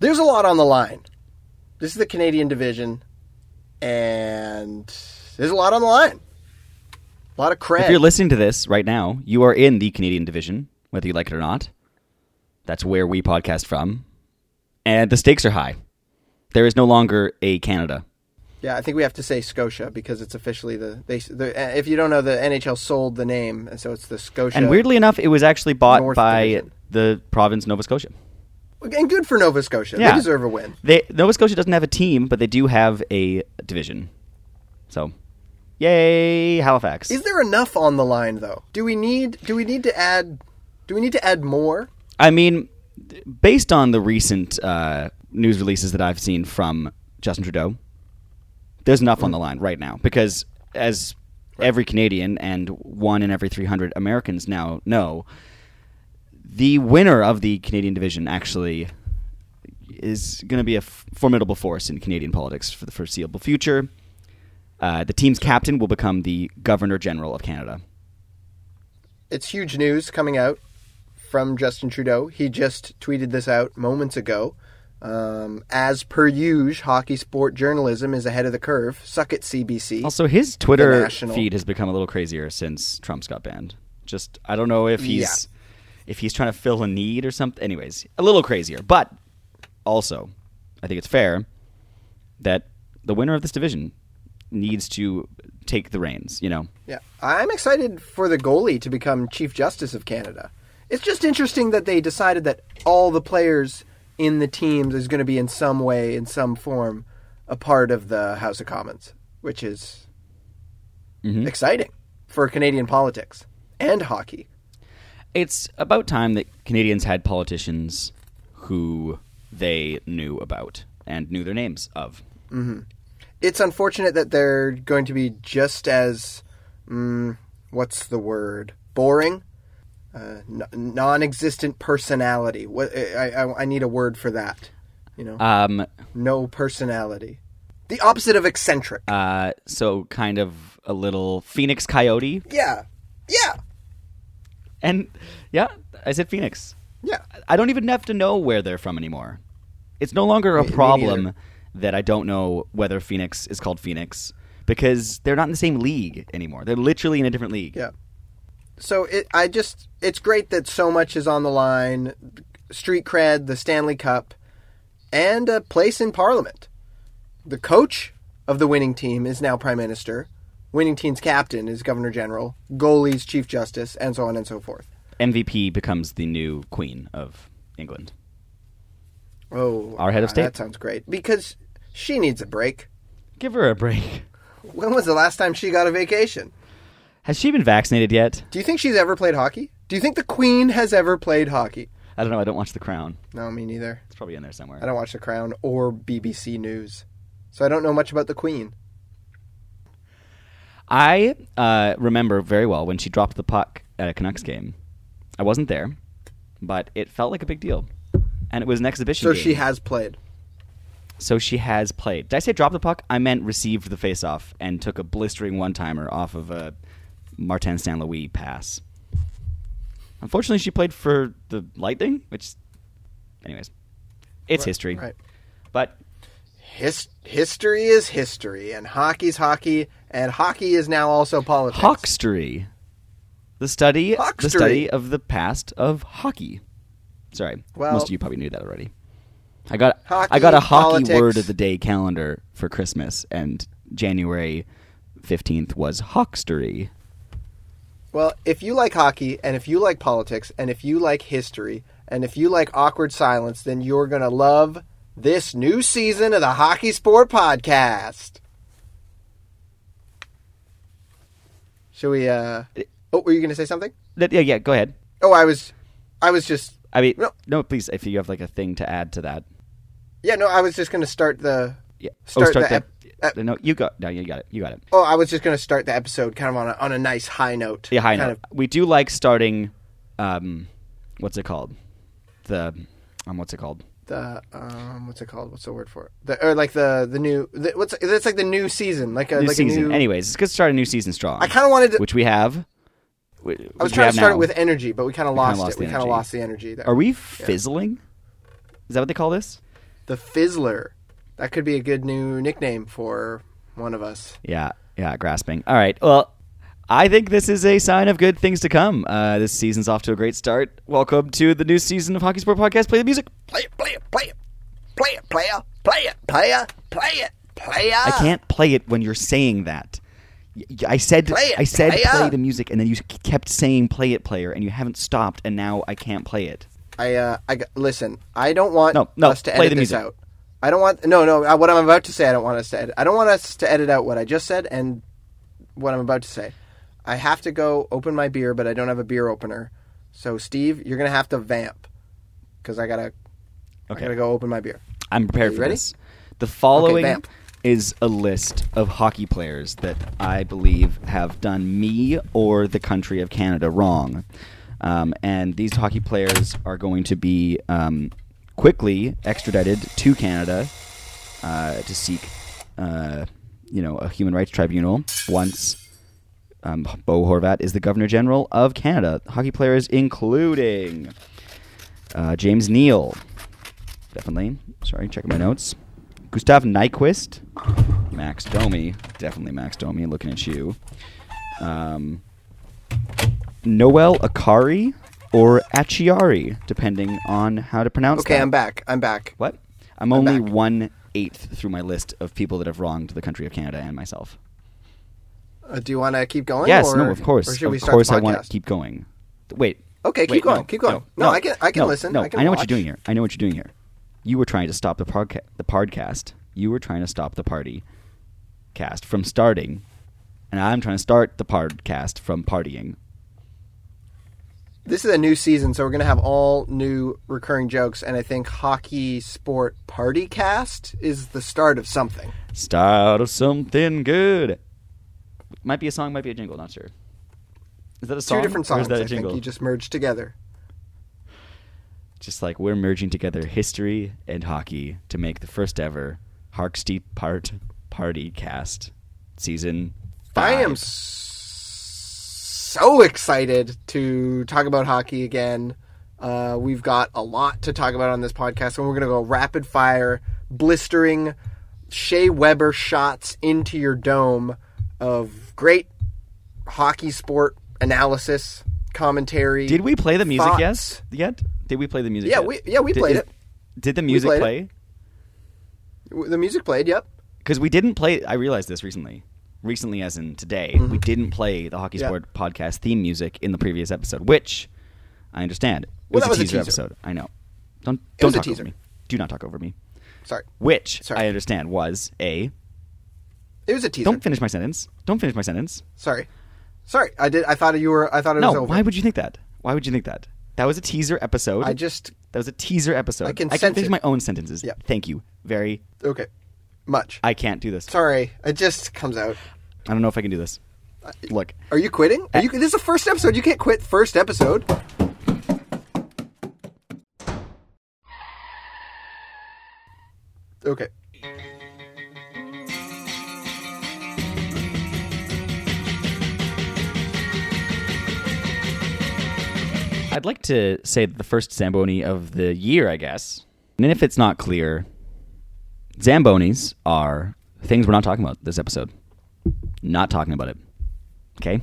there's a lot on the line. This is the Canadian division, and there's a lot on the line. A lot of cred. If you're listening to this right now, you are in the Canadian division, whether you like it or not. That's where we podcast from. And the stakes are high. There is no longer a Canada. Yeah, I think we have to say Scotia because it's officially the they. The, if you don't know, the NHL sold the name, and so it's the Scotia. And weirdly enough, it was actually bought North by Division. the province Nova Scotia. And good for Nova Scotia. Yeah. They deserve a win. They Nova Scotia doesn't have a team, but they do have a division. So, yay, Halifax. Is there enough on the line though? Do we need? Do we need to add? Do we need to add more? I mean, based on the recent uh, news releases that I've seen from Justin Trudeau, there's enough on the line right now because, as every Canadian and one in every 300 Americans now know, the winner of the Canadian division actually is going to be a f- formidable force in Canadian politics for the foreseeable future. Uh, the team's captain will become the Governor General of Canada. It's huge news coming out from Justin Trudeau. He just tweeted this out moments ago. Um, as per usual, hockey sport journalism is ahead of the curve. Suck it, CBC. Also, his Twitter feed has become a little crazier since Trump's got banned. Just I don't know if he's if he's trying to fill a need or something. Anyways, a little crazier, but also I think it's fair that the winner of this division needs to take the reins. You know, Yeah, I'm excited for the goalie to become Chief Justice of Canada. It's just interesting that they decided that all the players in the teams is going to be in some way, in some form, a part of the House of Commons, which is Mhm. exciting for Canadian politics and hockey. It's about time that Canadians had politicians who they knew about and knew their names of. It's unfortunate that they're going to be just as, mm, what's the word, boring, uh, n- non-existent personality. What I, I I need a word for that. You know. Um, no personality. The opposite of eccentric. uh, so kind of a little Phoenix Coyote, yeah. Yeah. And yeah, I said Phoenix. Yeah. I don't even have to know where they're from anymore. It's no longer a Me- me problem neither. that I don't know whether Phoenix is called Phoenix because they're not in the same league anymore. They're literally in a different league. Yeah. So it I just it's great that so much is on the line. Street cred, the Stanley Cup, and a place in Parliament. The coach of the winning team is now Prime Minister. Winning team's captain is Governor General. Goalie's Chief Justice, and so on and so forth. MVP becomes the new queen of England. Oh, Our head of state. That sounds great because she needs a break. Give her a break. When was the last time she got a vacation? Has she been vaccinated yet? Do you think she's ever played hockey? Do you think the Queen has ever played hockey? I don't know. I don't watch The Crown. No, me neither. It's probably in there somewhere. I don't watch The Crown or BBC News. So I don't know much about the Queen. I uh, remember very well when she dropped the puck at a Canucks game. I wasn't there, but it felt like a big deal, and it was an exhibition. So game. she has played. So she has played. Did I say drop the puck? I meant received the faceoff and took a blistering one timer off of a Martin St. Louis pass. Unfortunately, she played for the Lightning, which, anyways, it's history. Right. But His- history is history, and hockey's hockey, and hockey is now also politics. Hawkstery, the study, the study of the past of hockey. Sorry, Well- most of you probably knew that already. I got Hockey, I got a hockey politics. word of the day calendar for Christmas, and January fifteenth was Hawkstery. Well, if you like hockey, and if you like politics, and if you like history, and if you like awkward silence, then you're going to love this new season of the Hockey Sport Podcast. Should we, uh. Oh, were you going to say something? That- yeah, yeah. Go ahead. Oh, I was. I was just. I mean, No. no, please. If you have like a thing to add to that, Yeah, no, I was just going to start the. yeah. Start oh, start the the, ep- no, you got. No, you got it. You got it. Oh, I was just going to start the episode kind of on a, on a nice high note. Yeah, high note. We do like starting. Um, what's it called? The um, what's it called? The um what's it called what's the word for it the or like the the new the, what's it's like the new season like a new like season. a new Anyways, it's good to start a new season strong. I kind of wanted to which we have. wh- I was trying to start now. it with energy but we kind of lost, lost it we kind of lost the energy there Are we fizzling? Is that what they call this? the Fizzler. That could be a good new nickname for one of us. Yeah, yeah, grasping. All right. Well, I think this is a sign of good things to come. Uh, this season's off to a great start. Welcome to the new season of Hockey Sport Podcast. Play the music. Play it, play it, play it, play it, player, play it, player, play it, player. I can't play it when you're saying that. I said Play it, I said player. play the music, and then you kept saying play it, player, and you haven't stopped, and now I can't play it. I uh, I listen. I don't want No, no, us to play edit the this out. I don't want no no. uh, What I'm about to say, I don't want us to edit. I don't want us to edit out what I just said and what I'm about to say. I have to go open my beer, but I don't have a beer opener. So Steve, you're gonna have to vamp because I gotta I gotta go open my beer. I'm prepared for ready? this. The following vamp. is a list of hockey players that I believe have done me or the country of Canada wrong. Um, and these hockey players are going to be um, quickly extradited to Canada uh, to seek, uh, you know, a human rights tribunal once um, Bo Horvat is the Governor General of Canada. Hockey players including uh, James Neal, definitely. Sorry, checking my notes. Gustav Nyquist, Max Domi, definitely Max Domi. Looking at you. Um, Noel Akari or Achiari, depending on how to pronounce Okay, that. I'm back. I'm back. What? I'm only back. one eighth through my list of people that have wronged the country of Canada and myself. Uh, do you want to keep going? yes, or, no, of course. Or should of we start course, I want to keep going. Wait. Okay, keep Wait, going, no, keep going. No, I can- I can no, listen, No, I can know what you're doing here. I know what you're doing here. You were trying to stop the podca- the podcast. You were trying to stop the party cast from starting, and I'm trying to start the podcast from partying. This is a new season, so we're going to have all new recurring jokes, and I think Hockey Sport Party Cast is the start of something. Start of something good. Might be a song, might be a jingle. Not sure. Is that a song? Two different or songs, is that a I jingle? think you just merged together. Just like we're merging together history and hockey to make the first ever Hark Steep Part Party Cast season. I am so excited to talk about hockey again. Uh, we've got a lot to talk about on this podcast, and we're going to go rapid fire, blistering Shea Weber shots into your dome of great hockey sport analysis, commentary. Did we play the music thoughts. yes yet? Did we play the music? Yeah, yet? we- yeah, we Did- played is- it. Did the music play? The music played, yep. Because we didn't play. I realized this recently. Recently, as in today, we didn't play the Hockey Mm-hmm. Sport podcast theme music in the previous episode, which I understand. It Well, was, that was a a teaser, teaser. episode. I know. Don't It don't a talk teaser. over me. Do not talk over me. Sorry. Which Sorry. I understand was a. It was a teaser. Don't finish my sentence. Don't finish my sentence. Sorry. Sorry. I did I thought you were I thought it was No. over. Why would you think that? Why would you think that? That was a teaser episode. I just That was a teaser episode. I can I can finish it. my own sentences. Yeah. Thank you. Very. okay. Much. I can't do this. Sorry. It just comes out. I don't know if I can do this. Look, Are you quitting? Are you, this is the first episode. You can't quit first episode. Okay. Like to say that the first Zamboni of the year, I guess. And if it's not clear, Zambonis are things we're not talking about this episode. Not talking about it. Okay?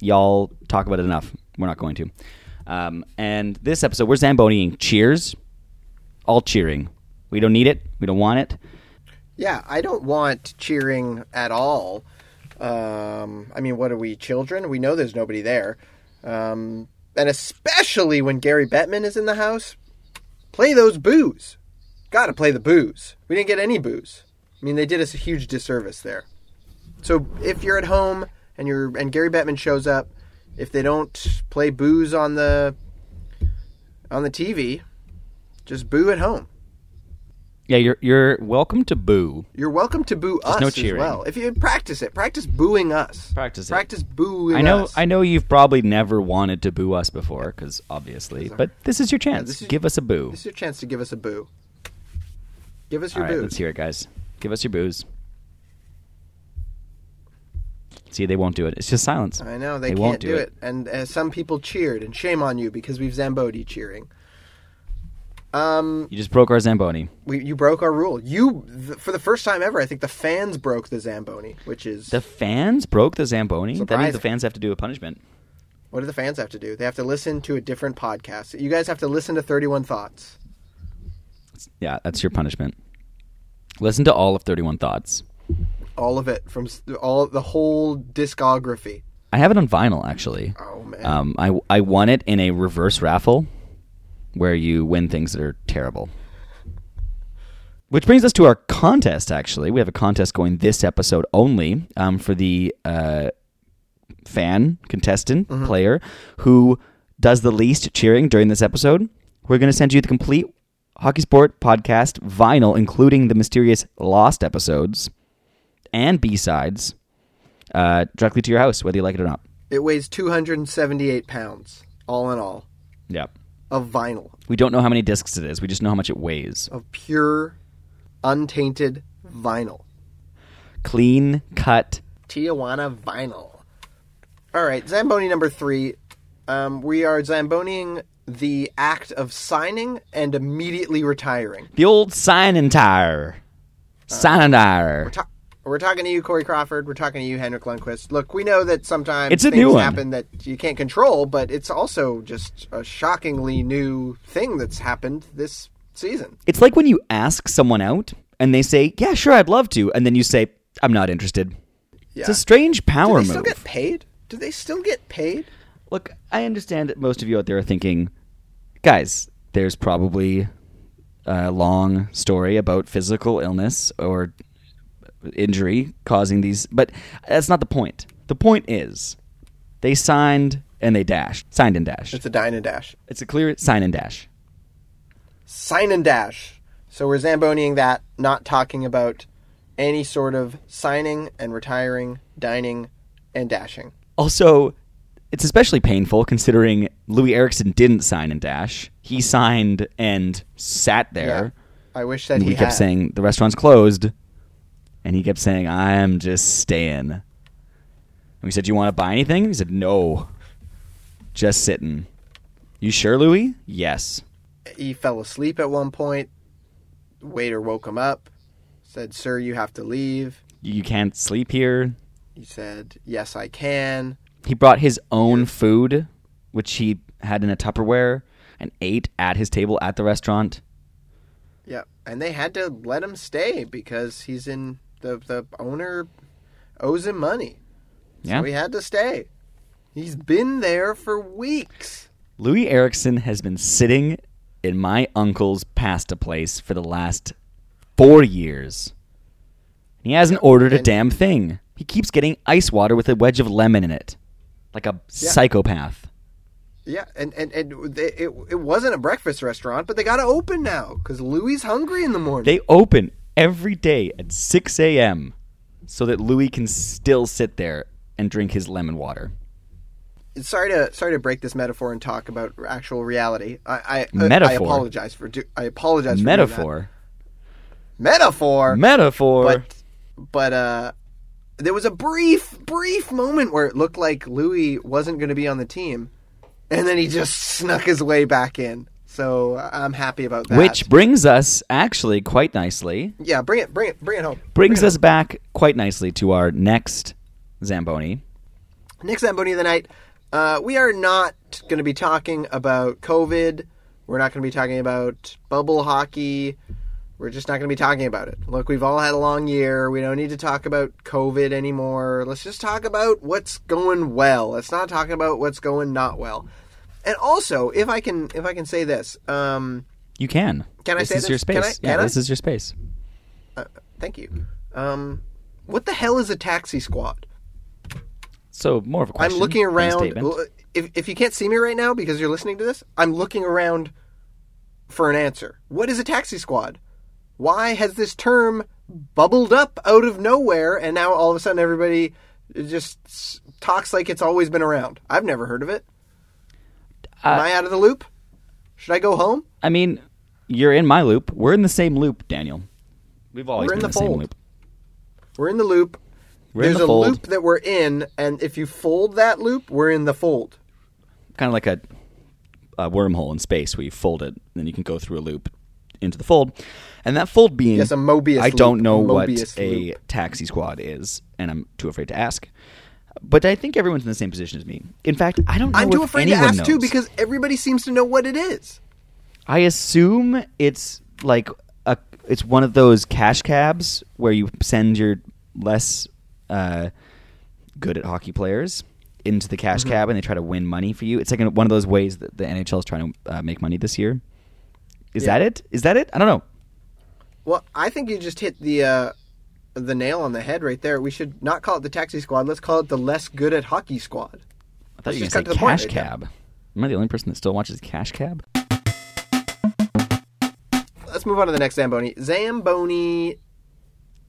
Y'all talk about it enough. We're not going to. Um, and this episode, we're Zamboniing cheers. All cheering. We don't need it. We don't want it. Yeah, I don't want cheering at all. Um, I mean, what are we, children? We know there's nobody there. Um, and especially when Gary Bettman is in the house, play those boos. Got to play the boos. We didn't get any boos. I mean, they did us a huge disservice there. So if you're at home and you're and Gary Bettman shows up, if they don't play boos on the on the TV, just boo at home. Yeah, you're you're welcome to boo. You're welcome to boo us no as well. If you practice it, practice booing us. Practice it. Practice booing I know us. I know you've probably never wanted to boo us before because obviously, but this is your chance. this is- Give us a boo. This is your chance to give us a boo. Give us All your right, boos. let's hear it, guys. Give us your boos. See, they won't do it. It's just silence. I know they, can't won't do it. and uh, some people cheered, and shame on you because we've Zambodi cheering. Um, You just broke our Zamboni. we, you broke our rule. You, th- for the first time ever, I think the fans broke the Zamboni, which is The fans broke the Zamboni. That means the fans have to do a punishment. what do the fans have to do? They have to listen to a different podcast. You guys have to listen to Thirty One Thoughts. Yeah, that's your punishment. Listen to all of 31 Thoughts. All of it from all the whole discography. I have it on vinyl, actually. Oh man. Um, I, I won it in a reverse raffle where you win things that are terrible. Which brings us to our contest, actually. We have a contest going this episode only um, for the uh, fan, contestant, player who does the least cheering during this episode. We're going to send you the complete Hockey Sport podcast vinyl, including the mysterious lost episodes and B sides, uh, directly to your house, whether you like it or not. it weighs 278 pounds, all in all, Yeah. Of vinyl, We don't know how many discs it is. We just know how much it weighs. of pure, untainted vinyl. Clean cut. Tijuana vinyl. All right, Zamboni number three. Um, we are Zamboning the act of signing and immediately retiring. The old sign and tire. Sign and tire. Ta- we're talking to you, Corey Crawford. We're talking to you, Henrik Lundqvist. Look, we know that sometimes It's a things new one. happen that you can't control, but it's also just a shockingly new thing that's happened this season. It's like when you ask someone out and they say, "Yeah, sure, I'd love to," and then you say, "I'm not interested." Yeah. It's a strange Do power they still get paid? Do they still get paid? Look, I understand that most of you out there are thinking, guys, there's probably a long story about physical illness or injury causing these, but that's not the point. The point is, they signed and they dashed. Signed and dashed. It's a dine and dash. It's a clear sign and dash. sign and dash. So we're Zamboniing that, not talking about any sort of signing and retiring, dining, and dashing. Also, it's especially painful considering Loui Eriksson didn't sign and dash. He signed and sat there. I wish that And he we kept had. saying the restaurant's closed, and he kept saying, "I'm just staying." And we said, "You want to buy anything?" He said, "No, just sitting." You sure, Loui? Yes. he fell asleep at one point. The waiter woke him up, said, "Sir, you have to leave." You can't sleep here. He said, "Yes, I can." He brought his own food, which he had in a Tupperware, and ate at his table at the restaurant. Yeah, and they had to let him stay because he's in the the owner owes him money, Yeah. so he had to stay. He's been there for weeks. Loui Eriksson has been sitting in my uncle's pasta place for the last four years. He hasn't ordered a damn thing. He keeps getting ice water with a wedge of lemon in it, like a psychopath. Yeah, and and, and they, it it wasn't a breakfast restaurant, but they got to open now because Loui hungry in the morning. They open every day at 6 a.m. so that Loui can still sit there and drink his lemon water. sorry to sorry to break this metaphor and talk about actual reality. I I, I Metaphor? apologize for do, I apologize for doing Metaphor. that. metaphor Metaphor. but but uh there was a brief brief moment where it looked like Loui wasn't going to be on the team and then he just snuck his way back in. So I'm happy about that. which brings us actually quite nicely yeah, bring it bring it bring it home. brings Bring it us back quite nicely to our next Zamboni. Next Zamboni of the night. Uh, we are not going to be talking about COVID. We're not going to be talking about bubble hockey. We're just not going to be talking about it. Look, we've all had a long year. We don't need to talk about COVID anymore. Let's just talk about what's going well. Let's not talk about what's going not well. And also, if I can, if I can say this, um, You can. Can I say this say is your this? Can space. I- yeah, can I? this is your space. uh, thank you. Um, what the hell is a taxi squad? So more of a question. I'm looking around. If, if you can't see me right now because you're listening to this, I'm looking around for an answer. What is a taxi squad? Why has this term bubbled up out of nowhere and now all of a sudden everybody just talks like it's always been around? I've never heard of it. Am Uh, I out of the loop? Should I go home? I mean, you're in my loop. We're in the same loop, Daniel. We've always We're in been the the, same fold. loop. We're in the loop. We're in There's the a fold. loop that we're in, and if you fold that loop, we're in the fold. Kind of like a a wormhole in space where you fold it, and then you can go through a loop into the fold. And that fold being Yes, a Mobius I don't loop, know what Mobius a loop. taxi squad is, and I'm too afraid to ask. But I think everyone's in the same position as me. In fact, I don't know I'm too if afraid to ask too because everybody seems to know what it is. I assume it's like a it's one of those cash cabs where you send your less uh, good at hockey players into the Mm-hmm. cash cab and they try to win money for you. It's like one of those ways that the NHL is trying to uh, make money this year. Is Yeah. that it? Is that it? I don't know. Well, I think you just hit the uh, the nail on the head right there. We should not call it the taxi squad. Let's call it the less good at hockey squad. I thought Let's you just cut to the cash cab. Am I the only person that still watches cash cab? Let's move on to the next Zamboni. Zamboni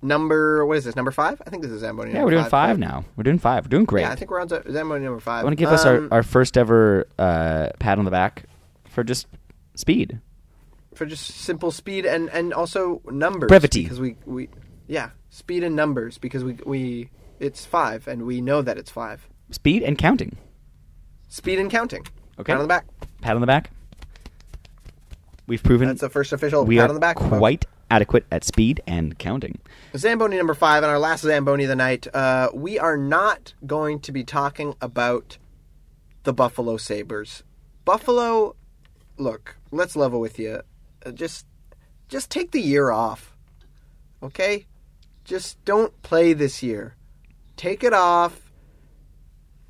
number what is this? Number five? I think this is Zamboni. Yeah, we're doing five right? now. We're doing five. We're doing great. Yeah, I think we're on Zamboni number five. I want to give us our, Um, our first ever uh, pat on the back for just speed. for just simple speed and and also numbers Brevity. because we we yeah speed and numbers because we we it's five and we know that it's five. Speed and counting. Speed and counting. Okay. Pat on the back. Pat on the back. We've proven That's the first official we pat are on the back. folks. quite adequate at speed and counting. Zamboni number five, and our last Zamboni of the night. Uh, we are not going to be talking about the Buffalo Sabres. Buffalo, look, let's level with you. Uh, just, just take the year off, okay? Just don't play this year. Take it off.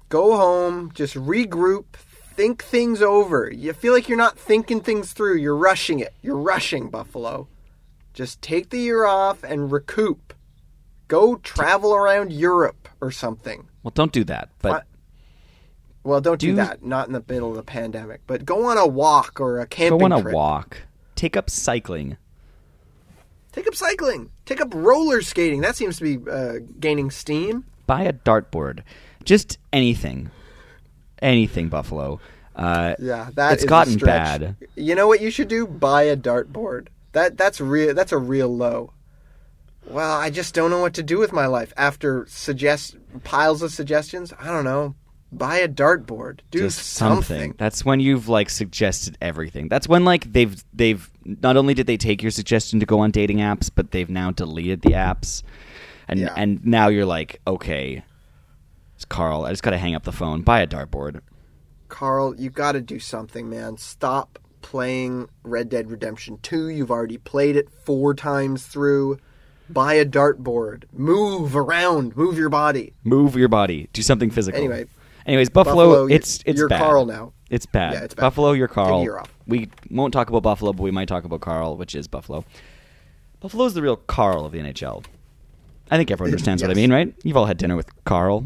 Go home. Just regroup. Think things over. You feel like you're not thinking things through. You're rushing it. You're rushing Buffalo. Just take the year off and recoup. Go travel around Europe or something. Well, don't do that. But Fi- Well, don't do, Do- that. Not in the middle of the pandemic. But go on a walk or a camping go on a trip. walk. Take up cycling. Take up cycling. Take up roller skating. That seems to be uh, gaining steam. Buy a dartboard. Just anything. Anything, Buffalo. Uh, Yeah, that it's gotten bad. You know what you should do? Buy a dartboard. That that's real. That's a real low. Well, I just don't know what to do with my life after suggest piles of suggestions. I don't know. Buy a dartboard. Do just something. That's when you've like suggested everything. That's when like they've they've not only did they take your suggestion to go on dating apps, but they've now deleted the apps, and Yeah. and now you're like, okay, it's Carl, I just gotta hang up the phone, buy a dartboard. Carl, you got to do something, man. Stop playing Red Dead Redemption 2. You've already played it four times through. Buy a dartboard. Move around. Move your body. Move your body, do something physical. Anyway. anyways, Buffalo, Buffalo, it's it's you're bad. Carl now. It's bad. Yeah, it's bad. Buffalo, you're Take a Carl. year off. We won't talk about Buffalo, but we might talk about Carl, which is Buffalo. Buffalo's the real Carl of the NHL. I think everyone understands what I mean, right? You've all had dinner with Carl.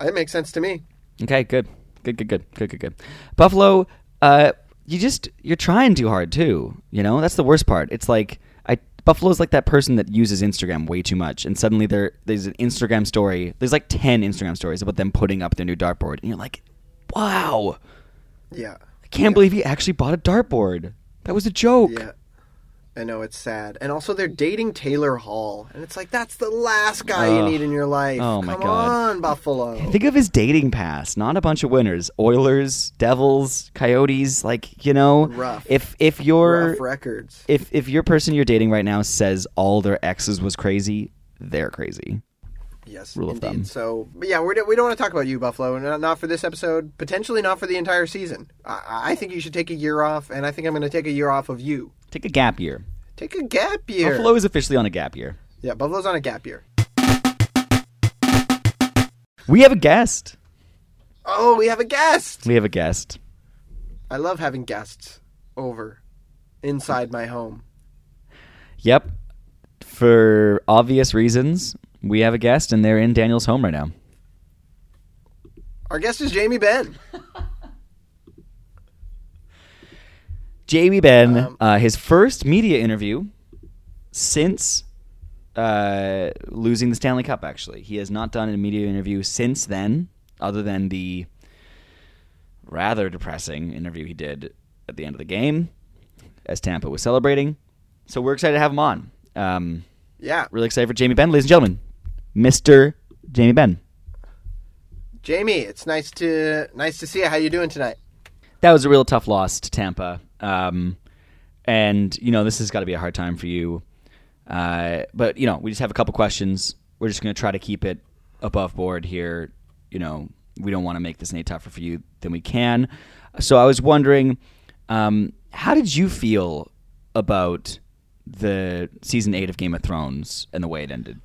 That makes sense to me. Okay, good, good, good, good, good, good, good. Buffalo, uh, you just you're trying too hard too. You know that's the worst part. It's like I Buffalo's like that person that uses Instagram way too much, and suddenly there there's an Instagram story. There's like ten Instagram stories about them putting up their new dartboard, and you're like, wow, Yeah. Can't believe he actually bought a dartboard. That was a joke. Yeah. I know it's sad. And also they're dating Taylor Hall. And it's like that's the last guy you need in your life. Oh, my Come God. on, Buffalo. Think of his dating past, not a bunch of winners. Oilers, Devils, Coyotes, like, you know, Rough. if if Rough records. if if your person you're dating right now says all their exes was crazy, they're crazy. Yes, Rule of indeed. thumb. So, but yeah, we're, we don't want to talk about you, Buffalo. Not, not for this episode. Potentially not for the entire season. I, I think you should take a year off, and I think I'm going to take a year off of you. Take a gap year. Take a gap year. Buffalo is officially on a gap year. Yeah, Buffalo's on a gap year. We have a guest. Oh, we have a guest. We have a guest. I love having guests over inside my home. Yep. For obvious reasons, we have a guest and they're in Daniel's home right now. Our guest is Jamie Benn. Jamie Benn, Um, uh, his first media interview since uh, losing the Stanley Cup, actually. He has not done a media interview since then, other than the rather depressing interview he did at the end of the game as Tampa was celebrating. So we're excited to have him on. Um, Yeah, really excited for Jamie Benn, ladies and gentlemen. Mr. Jamie Benn. Jamie, it's nice to nice to see you. How you doing tonight? that was a real tough loss to Tampa. Um, and you know this has got to be a hard time for you. Uh, but you know we just have a couple questions. We're just going to try to keep it above board here. You know we don't want to make this any tougher for you than we can. So I was wondering, um, how did you feel about the season eight of Game of Thrones and the way it ended?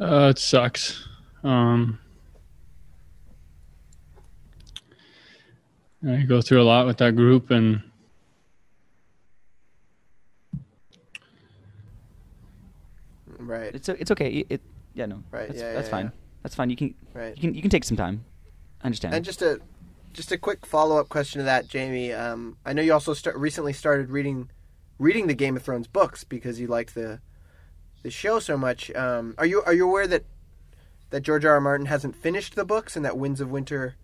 Uh, it sucks. Um, I go through a lot with that group, and Right. It's it's okay. It, it- yeah no Right, That's, yeah, that's yeah, fine. yeah. That's fine. You can Right. you can you can take some time. I understand. And just a just a quick follow up question to that, Jamie. Um, I know you also start, recently started reading reading the Game of Thrones books because you liked the the show so much. Um, are you are you aware that that George R. R. Martin hasn't finished the books and that Winds of Winter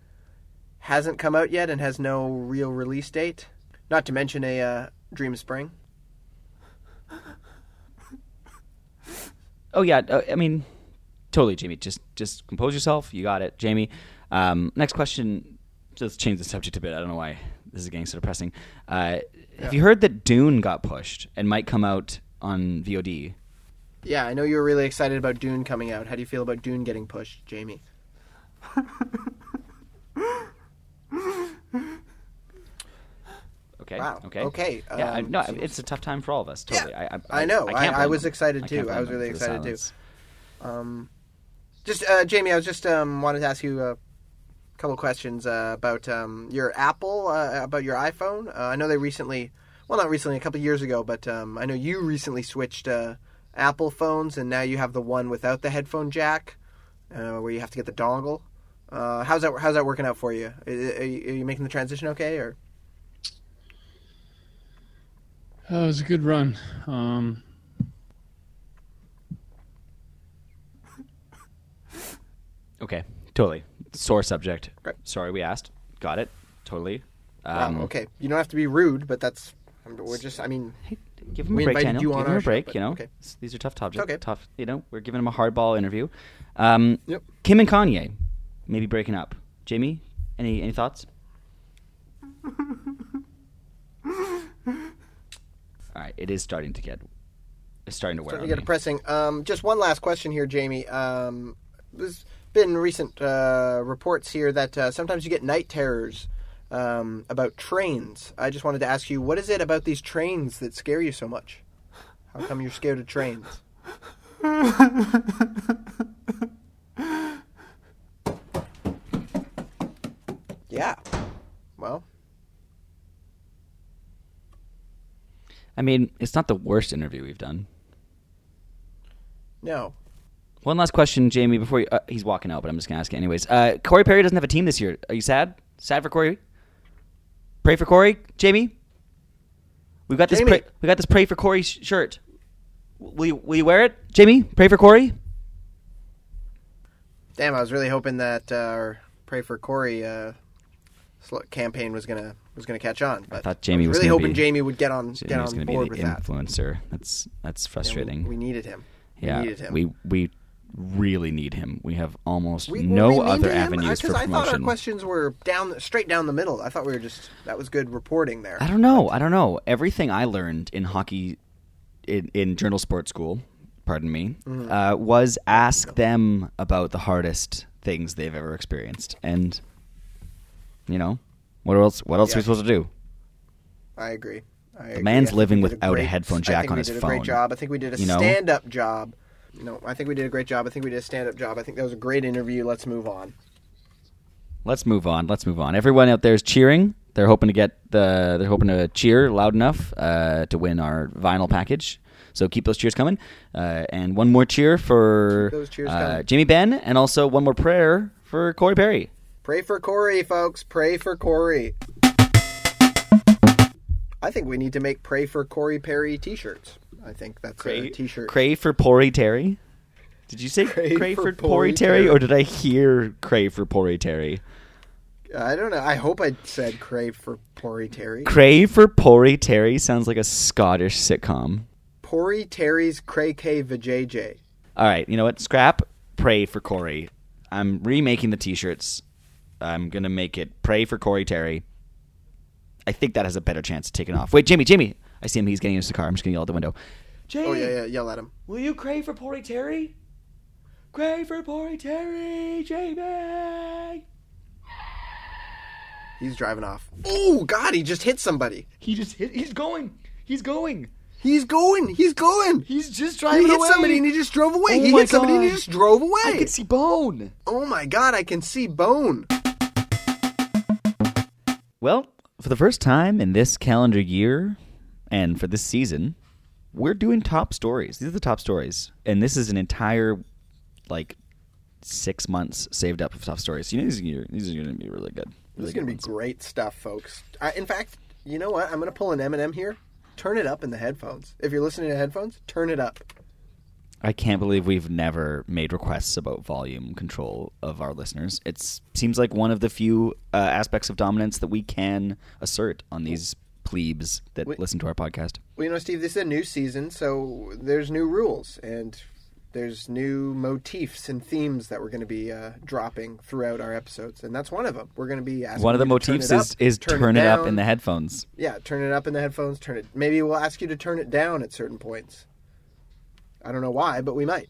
hasn't come out yet and has no real release date? Not to mention a uh, Dream of Spring. Oh yeah, uh, I mean, totally, Jamie. Just just compose yourself. You got it, Jamie. Um, next question. Just change the subject a bit. I don't know why this is getting so depressing. Uh, Have you heard that Dune got pushed and might come out on VOD? Yeah, I know you were really excited about Dune coming out. How do you feel about Dune getting pushed, Jamie? Okay. Wow. Okay. Okay, Yeah. I, um, no, it's a tough time for all of us. Totally. Yeah, I, I know. I- I was excited too. I was really excited too. Um, just uh, Jamie, I was just um, wanted to ask you a couple questions uh, about um, your Apple, uh, about your iPhone. Uh, I know they recently, well, not recently, a couple years ago, but um, I know you recently switched uh, Apple phones, and now you have the one without the headphone jack, uh, where you have to get the dongle. Uh, how's that? How's that working out for you? Are, are you? are you making the transition okay, or uh, it was a good run. Um, Okay. Totally. Sore subject. Right. Sorry, we asked. Got it. Totally. wow, Um, okay? You don't have to be rude, but that's we're just. I mean, Hey, give him We a break, Daniel. you give on him our a break. but you know, okay. These are tough topics. okay. Tough. You know, we're giving him a hardball interview. Um, Yep. Kim and Kanye, maybe breaking up. Jamie, any any thoughts? All right, it is starting to get. It's starting to wear Starting to get me. depressing. Um, just one last question here, Jamie. Um, there's been recent uh, reports here that uh, sometimes you get night terrors um, about trains. I just wanted to ask you, what is it about these trains that scare you so much? How come you're scared of trains? yeah. Well, I mean, it's not the worst interview we've done. no. One last question, Jamie. Before you, uh, he's walking out, but I'm just gonna ask it anyways. Uh, Corey Perry doesn't have a team this year. Are you sad? Sad for Corey? Pray for Corey, Jamie. We've got this. Jamie. Pray, we got this. Pray for Corey sh- shirt. Will you, will you wear it, Jamie? Pray for Corey. Damn, I was really hoping that uh, our pray for Corey uh, campaign was gonna was gonna catch on. But I thought Jamie I was really hoping be- Jamie would get on Jamie get was on going to board be with the that. influencer. That's that's Yeah, we- frustrating. we, needed him. yeah, we needed him. we we really need him. We have almost We- no we other avenues for I thought our promotion. questions were down straight down the middle. I thought we were just that was good reporting there. I don't know. I don't know. Everything I learned in hockey, in, in journal sport school, pardon me, Mm-hmm. uh, was ask them about the hardest things they've ever experienced, and you know, what else? What else are we supposed to do? I agree. I agree. The man's I living without a great- headphone I jack think on we his did a phone. great job. I think we did a You know? stand-up job. No, I think we did a great job. I think we did a stand-up job. I think that was a great interview. Let's move on. Let's move on. Let's move on. Everyone out there is cheering. They're hoping to get the. They're hoping to cheer loud enough uh, to win our vinyl package. So keep those cheers coming. Uh, and one more cheer for Keep those cheers uh. Jamie Benn, and also one more prayer for Corey Perry. Pray for Corey, folks. Pray for Corey. I think we need to make "Pray for Corey Perry" T-shirts. I think that's a T-shirt. Crave for Pori Terry. Did you say Crave crave, for for, Pori Terry, Terry. or did I hear crave for Pori Terry? I don't know. I hope I said "Crave for Pori Terry." Crave for Pori Terry sounds like a Scottish sitcom. Pori Terry's Cray K Vajayjay. All right, you know what? Scrap. Pray for Corey. I'm remaking the T-shirts. I'm gonna make it. Pray for Corey Terry. I think that has a better chance of taking off. Wait, Jamie, Jamie, I see him. He's getting into the car. I'm just gonna yell out the window. Jamie, Oh yeah, yeah. Yell at him. will you crave for Porty Terry? Crave for Porty Terry, Jamie. He's driving off. Oh God, he just hit somebody. He just hit. He's going. He's going. He's going. He's going. He's just driving He hit away. somebody and he just drove away. Oh he hit somebody and he just drove away. I can see bone. Oh my God, I can see bone. Well, for the first time in this calendar year and for this season, we're doing top stories. These are the top stories. And this is an entire like six months saved up of top stories. You know these are these are gonna be really good. This is gonna be great stuff, folks. I, in fact, you know what? I'm gonna pull an Eminem here. Turn it up in the headphones. If you're listening to headphones, turn it up. I can't believe we've never made requests about volume control of our listeners. It seems like one of the few uh, aspects of dominance that we can assert on these plebes that Wait. listen to our podcast. Well, you know, Steve, this is a new season, so there's new rules and there's new motifs and themes that we're going to be uh, dropping throughout our episodes, and that's one of them. We're going to be asking One of the turn motifs up, is is turn, it, up in the headphones. yeah, turn it up in the headphones. Turn it. Maybe we'll ask you to turn it down at certain points. I don't know why, but we might.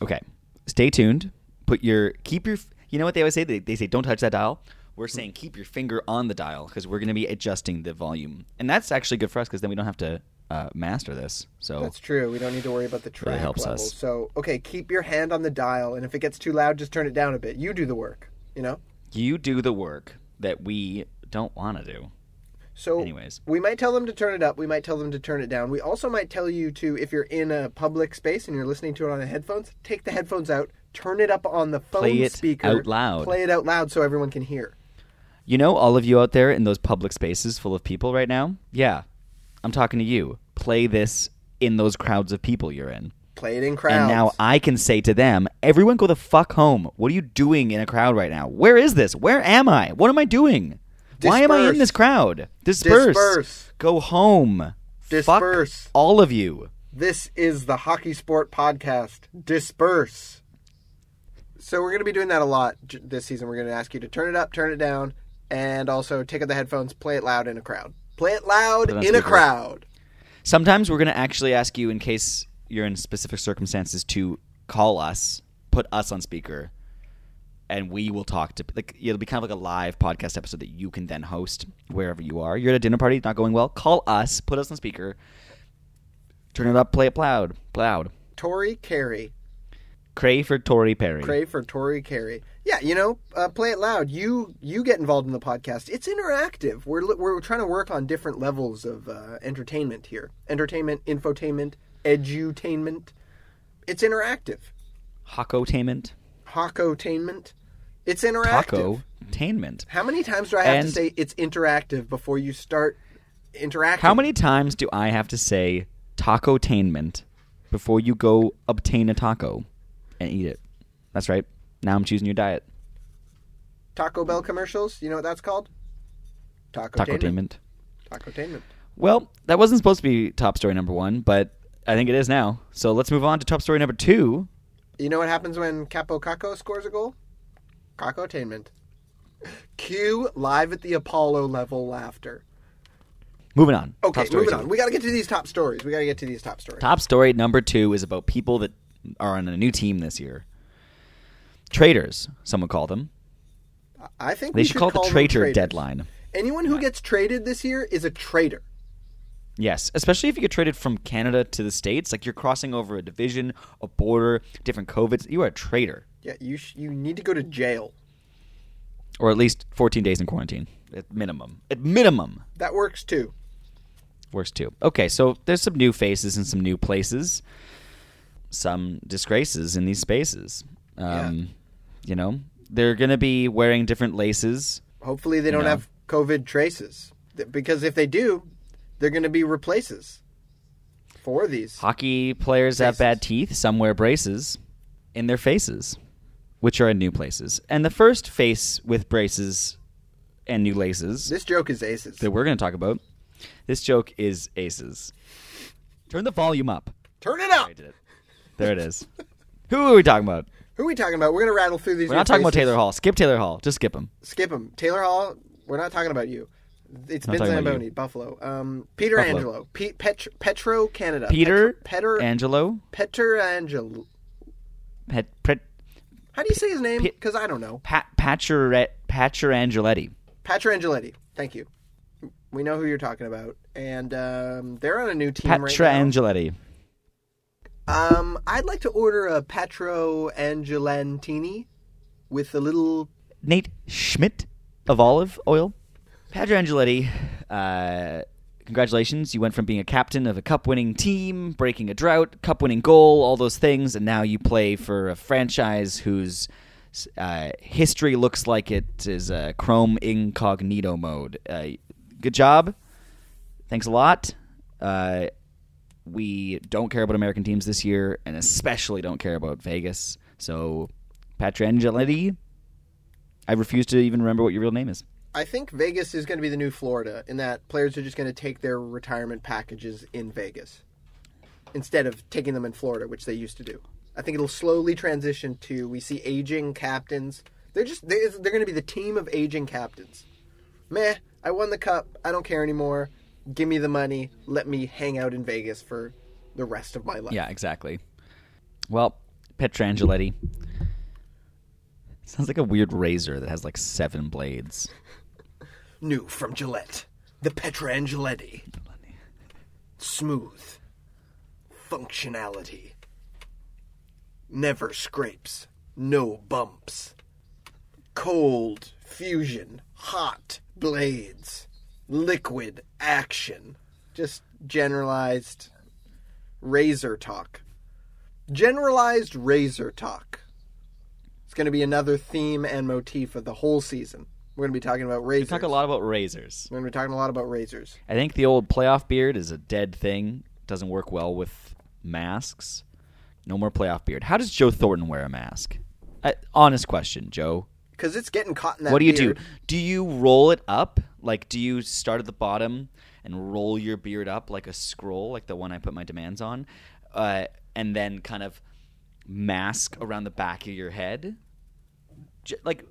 Okay, stay tuned. Put your keep your. You know what they always say? They, they say don't touch that dial. We're saying keep your finger on the dial because we're going to be adjusting the volume, and that's actually good for us because then we don't have to uh, master this. So That's true. We don't need to worry about the track helps level. us. So, okay, keep your hand on the dial, and if it gets too loud, just turn it down a bit. You do the work. You know. you do the work that we don't want to do. So, Anyways. we might tell them to turn it up. We might tell them to turn it down. We also might tell you to, if you're in a public space and you're listening to it on the headphones, take the headphones out, turn it up on the phone Play it speaker, out loud. play it out loud so everyone can hear. You know, all of you out there in those public spaces full of people right now? Yeah, I'm talking to you. Play this in those crowds of people you're in. Play it in crowds. And now I can say to them, everyone go the fuck home. What are you doing in a crowd right now? Where is this? Where am I? What am I doing? Why am I in this crowd? Disperse. Disperse. Go home. Disperse. Fuck all of you. This is the Hockey Sport Podcast. Disperse. So we're going to be doing that a lot this season. We're going to ask you to turn it up, turn it down, and also take out the headphones, play it loud in a crowd. Play it loud Put it on in a crowd. Sometimes we're going to actually ask you, in case you're in specific circumstances, to call us, put us on speaker, and we will talk to. Like it'll be kind of like a live podcast episode that you can then host wherever you are. You're at a dinner party, not going well. Call us, put us on speaker, turn it up, play it loud, loud. Tori Carey. Cray for Tory Perry. Pray for Tori Carey. Yeah, you know, uh, play it loud. You you get involved in the podcast. It's interactive. We're we're trying to work on different levels of uh, entertainment here. Entertainment, infotainment, edutainment. It's interactive. Hockotainment. Hawkotainment. It's interactive. Taco-tainment. How many times do I have to say it's interactive before you start interacting? How many times do I have to say taco-tainment before you go obtain a taco and eat it? That's right. Now I'm choosing your diet. Taco Bell commercials? You know what that's called? Taco-tainment. Taco-tainment. Taco-tainment. Well, that wasn't supposed to be top story number one, but I think it is now. So let's move on to top story number two. You know what happens when Kaapo Kakko scores a goal? Cacotainment. Cue live at the Apollo level laughter. Moving on. Okay, moving two. on. We got to get to these top stories. We got to get to these top stories. Top story number two is about people that are on a new team this year. Traders, some would call them. I think They we should call it the traitor traitors. deadline. Anyone who gets traded this year is a traitor. Yes, especially if you get traded from Canada to the States. Like you're crossing over a division, a border, different COVIDs. You are a traitor. Yeah, you sh- you need to go to jail. Or at least 14 days in quarantine. At minimum. At minimum. That works too. Works too. Okay, so there's some new faces and some new places. Some disgraces in these spaces. Um, You know, they're going to be wearing different laces. Hopefully they don't No. have COVID traces. Because if they do, they're going to be replaces for these. Hockey players have bad teeth. Some wear braces in their faces, which are in new places. And the first face with braces and new laces This joke is aces. that we're going to talk about, this joke is aces. Turn the volume up. Turn it up. I did it. There it is. Who are we talking about? Who are we talking about? We're going to rattle through these. We're not talking about. Taylor Hall. Skip Taylor Hall. Just skip him. Skip him. Taylor Hall, we're not talking about you. It's I'm Vince talking about Zamboni. Buffalo. Um, Peter Buffalo. Angelo, Pe- Pet- Petro Canada. Peter Petro, Peter Angelo. Peter Angelo. Pet, pet, How do you say his name? Because I don't know. Pat, Patcher, Patcher Angeletti. Thank you. We know who you're talking about, and um, they're on a new team Patra right now. Angeletti. Um, I'd like to order a Patro Angelantini with a little. Nate Schmidt of olive oil. Patra Angeletti, uh, congratulations. You went from being a captain of a cup winning team, breaking a drought, cup winning goal, all those things, and now you play for a franchise whose uh, history looks like it is a Chrome incognito mode. Uh, good job. Thanks a lot. We don't care about American teams this year, and especially don't care about Vegas. So, Patra Angeletti, I refuse to even remember what your real name is. I think Vegas is going to be the new Florida in that players are just going to take their retirement packages in Vegas instead of taking them in Florida, which they used to do. I think it'll slowly transition to we see aging captains. They're just they, they're going to be the team of aging captains. Meh, I won the cup. I don't care anymore. Give me the money. Let me hang out in Vegas for the rest of my life. Yeah, exactly. Well, Petrangeletti. Sounds like a weird razor that has like seven blades. New from Gillette, the Petrangeletti. Smooth. Functionality. Never scrapes. No bumps. Cold fusion. Hot blades. Liquid action. Just generalized razor talk. Generalized razor talk. It's going to be another theme and motif of the whole season. We're going to be talking about We razors. talk a lot about razors. We're going to be talking a lot about razors. I think the old playoff beard is a dead thing. Doesn't work well with masks. No more playoff beard. How does Joe Thornton wear a mask? Honest question, Joe. Because it's getting caught in that what do you beard. do? Do you roll it up? Like, do you start at the bottom and roll your beard up like a scroll, like the one I put my demands on, uh, and then kind of mask around the back of your head? J- like,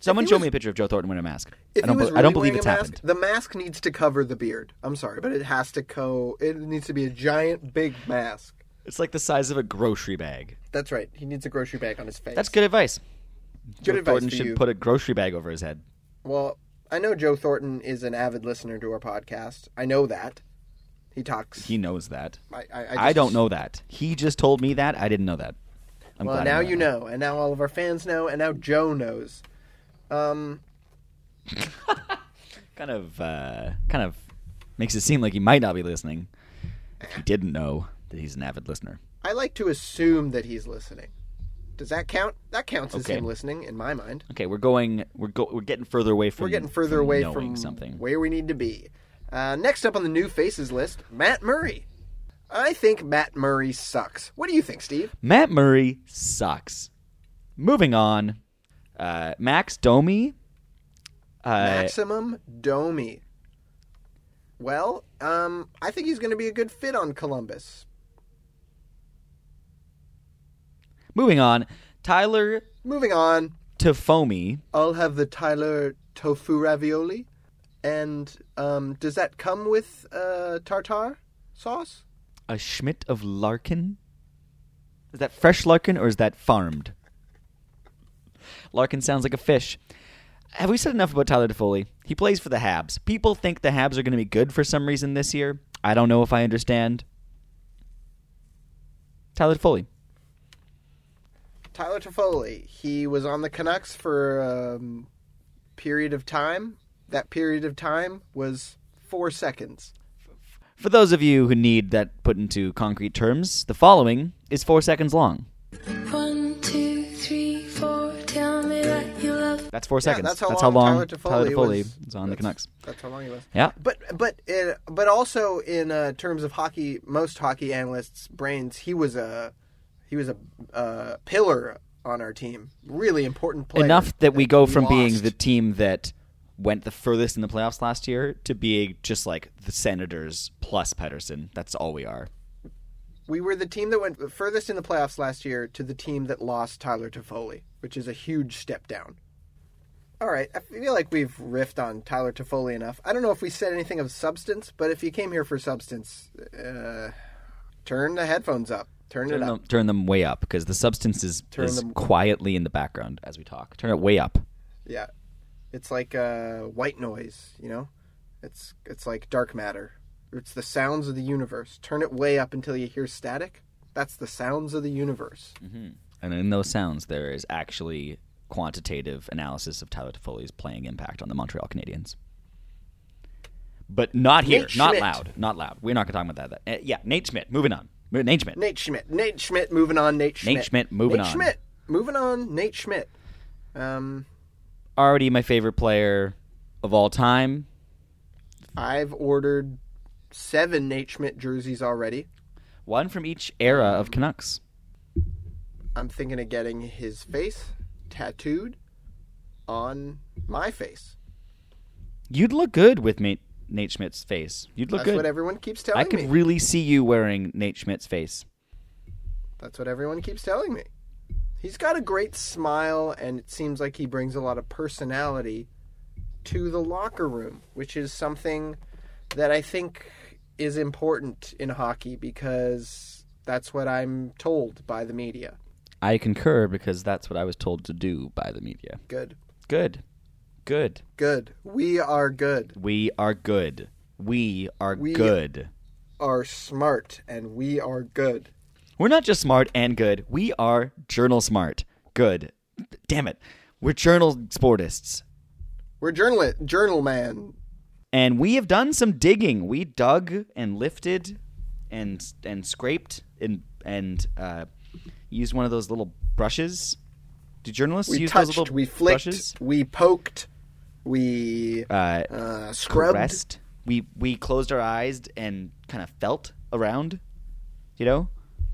someone show was- me a picture of Joe Thornton wearing a mask. I don't. be- I don't believe it's mask, happened. The mask needs to cover the beard. I'm sorry, but it has to co. It needs to be a giant, big mask. It's like the size of a grocery bag. That's right. He needs a grocery bag on his face. That's good advice. Joe advice Thornton should you. put a grocery bag over his head. Well, I know Joe Thornton is an avid listener to our podcast. I know that. He talks. He knows that. I, I, I, I, don't know that. He just told me that. I didn't know that. I'm Well, glad now you know, and now all of our fans know, and now Joe knows. Um, Kind of, uh, kind of makes it seem like he might not be listening. If he didn't know that he's an avid listener. I like to assume that he's listening. Does that count? That counts as Okay. him listening in my mind. Okay, we're going. We're go, We're getting further away from. We're getting further from away knowing from something. where we need to be. Uh, next up on the new faces list, Matt Murray. I think Matt Murray sucks. What do you think, Steve? Matt Murray sucks. Moving on. Uh, Max Domi. Uh, Maximum Domi. Well, um, I think he's going to be a good fit on Columbus. Moving on. Tyler Moving on, to Tofomi. I'll have the Tyler tofu ravioli. And um, does that come with uh, tartar sauce? A Schmidt of Larkin. Is that fresh Larkin or is that farmed? Larkin sounds like a fish. Have we said enough about Tyler Toffoli? He plays for the Habs. People think the Habs are going to be good for some reason this year. I don't know if I understand. Tyler Toffoli. Tyler Toffoli. He was on the Canucks for a um, period of time. That period of time was four seconds. For those of you who need that put into concrete terms, the following is four seconds long. One, two, three, four. Tell me that you love. That's four seconds. that's how long long Tyler Toffoli was- is on the that's- Canucks. That's how long he was. Yeah. But but uh, but also in uh, terms of hockey, most hockey analysts' brains, he was a he was a uh, pillar on our team. Really important player. enough that we go from being the team that went the furthest in the playoffs last year to being just like the Senators plus Pedersen. That's all we are. we were the team that went furthest in the playoffs last year to the team that lost Tyler Toffoli, which is a huge step down. All right, I feel like we've riffed on Tyler Toffoli enough. I don't know if we said anything of substance, but if you came here for substance, uh, turn the headphones up. Turn, Turn it them, up. turn them way up because the substance is, Turn is them- quietly in the background as we talk. Turn it way up. Yeah, it's like uh, white noise. You know, it's it's like dark matter. It's the sounds of the universe. Turn it way up until you hear static. That's the sounds of the universe. And in those sounds, there is actually quantitative analysis of Tyler Toffoli's playing impact on the Montreal Canadiens. But not here, Nate not Schmidt. loud, not loud. We're not going to talk about that. Uh, yeah, Nate Schmidt. Moving on. Nate Schmidt. Nate Schmidt. Nate Schmidt. Moving on. Nate Schmidt. Nate Schmidt, moving Nate on. Schmidt. Moving on. Nate Schmidt. Um, Already my favorite player of all time. I've ordered seven Nate Schmidt jerseys already. One from each era of Canucks. I'm thinking of getting his face tattooed on my face. You'd look good with Nate, Nate Schmidt's face. You'd look That's good. what everyone keeps telling I could me. really see you wearing Nate Schmidt's face. That's what everyone keeps telling me. He's got a great smile, and it seems like he brings a lot of personality to the locker room, which is something that I think is important in hockey because that's what I'm told by the media. I concur because that's what I was told to do by the media. Good. Good. Good. Good. We are good. We are good. We are We- good. Are smart, and we are good. We're not just smart and good. We are journal smart. Good. Damn it. We're journal sportists. We're journal journal man. And we have done some digging. We dug and lifted and and scraped and and uh, used one of those little brushes. Do journalists We use those touched. little We flicked. brushes? We poked. We Uh, uh, scrubbed. caressed. We we closed our eyes and kind of felt around. You know?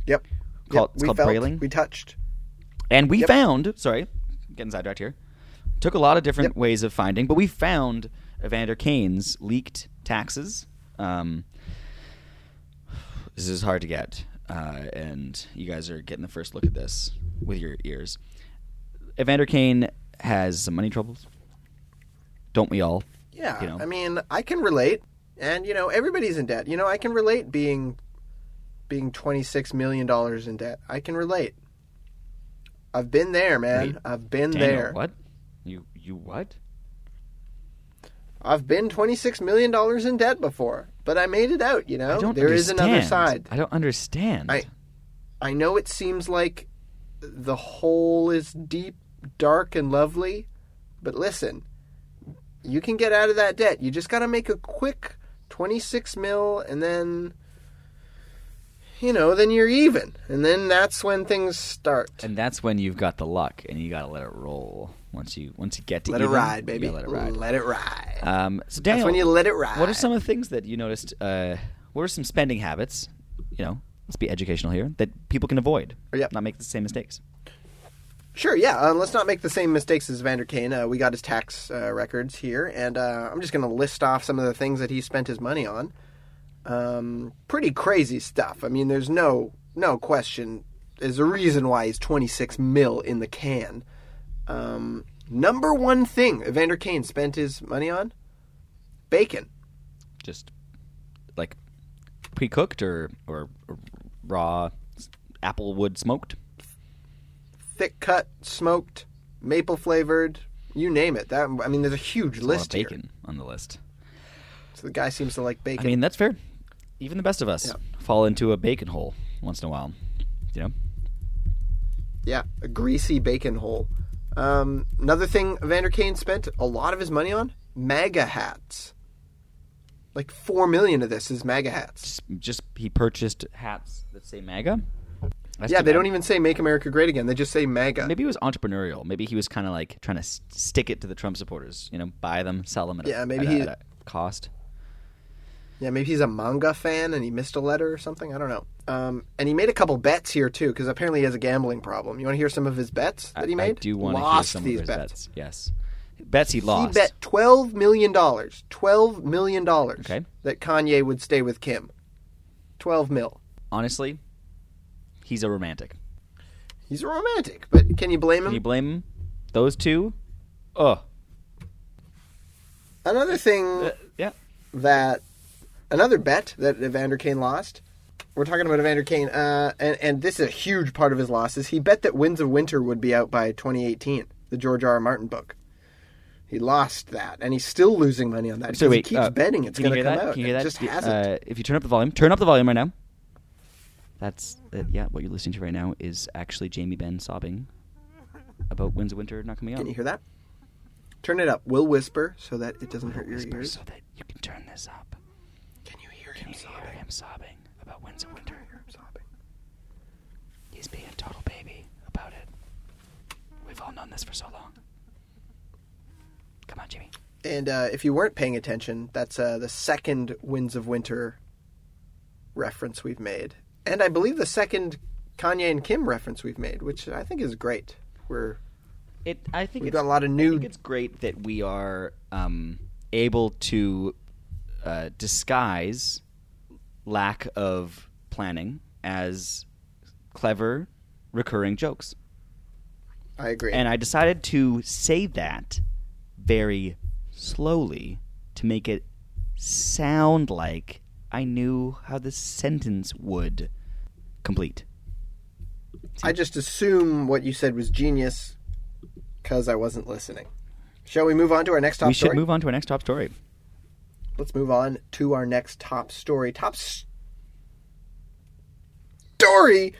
Yep. Call- Yep. it's we called felt, brailing. We touched. And we Yep. found, sorry, getting sidetracked here. Took a lot of different Yep. ways of finding, but we found Evander Kane's leaked taxes. Um, this is hard to get, uh, and you guys are getting the first look at this with your ears. Evander Kane has some money troubles. Don't we all? Yeah, You know? I mean, I can relate, and you know, everybody's in debt. You know, I can relate being being twenty six million dollars in debt. I can relate. I've been there, man. Wait, I've been Daniel, there. What? You you what? I've been twenty six million dollars in debt before, but I made it out. You know, there is another side. I don't understand. I I know it seems like the hole is deep, dark, and lovely, but listen, you can get out of that debt. You just got to make a quick 26 mil, and then, you know, then you're even. And then that's when things start. And that's when you've got the luck, and you got to let it roll. Once you once you get to let it ride, baby. let it ride. Let it ride. Um, so that's Daniel, when you let it ride. what are some of the things that you noticed? Uh, what are some spending habits? You know, let's be educational here that people can avoid. Yep. Not make the same mistakes. Sure, yeah. Uh, let's not make the same mistakes as Vander Kane. Uh, we got his tax uh, records here, and uh, I'm just going to list off some of the things that he spent his money on. Um, pretty crazy stuff. I mean, there's no no question. There's a reason why he's 26 mil in the can. Um, number one thing Evander Kane spent his money on: bacon. Just like pre-cooked or or, or raw apple wood smoked. Thick cut, smoked, maple flavored, you name it. That I mean, there's a huge There's a lot of list here. bacon on the list. So the guy seems to like bacon. I mean, that's fair. Even the best of us Yeah. fall into a bacon hole once in a while. You know, yeah, a greasy bacon hole. Um, another thing Vander Kane spent a lot of his money on MAGA hats. Like four million of this is MAGA hats. just, just he purchased hats that say MAGA. That's yeah, they don't even say "Make America Great Again." They just say MAGA. Maybe he was entrepreneurial. Maybe he was kind of like trying to s- stick it to the Trump supporters. You know, buy them, sell them at a, Yeah, maybe at a- he- at a cost. Yeah, maybe he's a manga fan and he missed a letter or something. I don't know. Um, and he made a couple bets here too, because apparently he has a gambling problem. You want to hear some of his bets that he made? I do want to hear some these of his bets. bets. Yes, bets he lost. He bet twelve million dollars. Twelve million dollars. Okay. That Kanye would stay with Kim. Twelve mil. Honestly, he's a romantic. He's a romantic, but can you blame him? Can you blame him? Those two? Oh, Another thing Uh, yeah. that another bet that Evander Kane lost. We're talking about Evander Kane, uh, and and this is a huge part of his losses. He bet that Winds of Winter would be out by 2018, the George R. R. Martin book. He lost that, and he's still losing money on that So wait, he keeps uh, betting it's going to hear come that? out. Can you hear It that? just Y- hasn't. Uh, if you turn up the volume, turn up the volume right now. That's uh, yeah. What you're listening to right now is actually Jamie Benn sobbing about Winds of Winter not coming out. Can you hear that? Turn it up. We'll whisper so that it doesn't hurt your Whisper ears. so that you can turn this up. Can you hear Can him you sobbing? hear him sobbing about Winds of Winter? Hear him sobbing. He's being a total baby about it. We've all known this for so long. Come on, Jimmy. And uh, if you weren't paying attention, that's uh, the second Winds of Winter reference we've made, and I believe the second Kanye and Kim reference we've made, which I think is great. We're It. I think We've it's, got a lot of new. I think it's great that we are um, able to uh, disguise lack of planning as clever, recurring jokes. I agree. And I decided to say that very slowly to make it sound like I knew how the sentence would complete. I just assume what you said was genius because I wasn't listening. Shall we move on to our next top we story? should move on to our next top story. Let's move on to our next top story. Top s- story.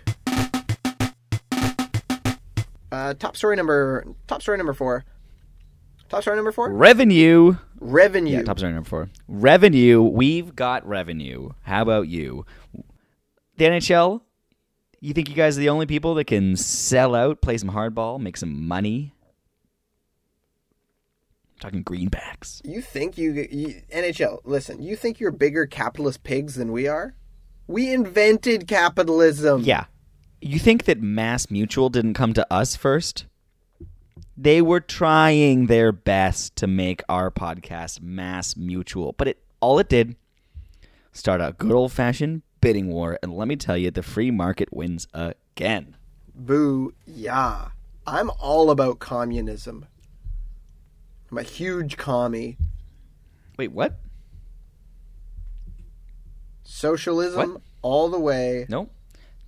Uh, top story number. Top story number four. Top story number four. Revenue. Revenue. Yeah, top story number four. Revenue. We've got revenue. How about you? The NHL. You think you guys are the only people that can sell out, play some hardball, make some money? I'm talking greenbacks. You think you, you NHL? Listen, you think you're bigger capitalist pigs than we are? We invented capitalism. Yeah. You think that Mass Mutual didn't come to us first? They were trying their best to make our podcast Mass Mutual, but it all it did start a good old fashioned bidding war, and let me tell you, the free market wins again. Boo, yeah. I'm all about communism. I'm a huge commie. Wait, what? Socialism What? all the way. Nope.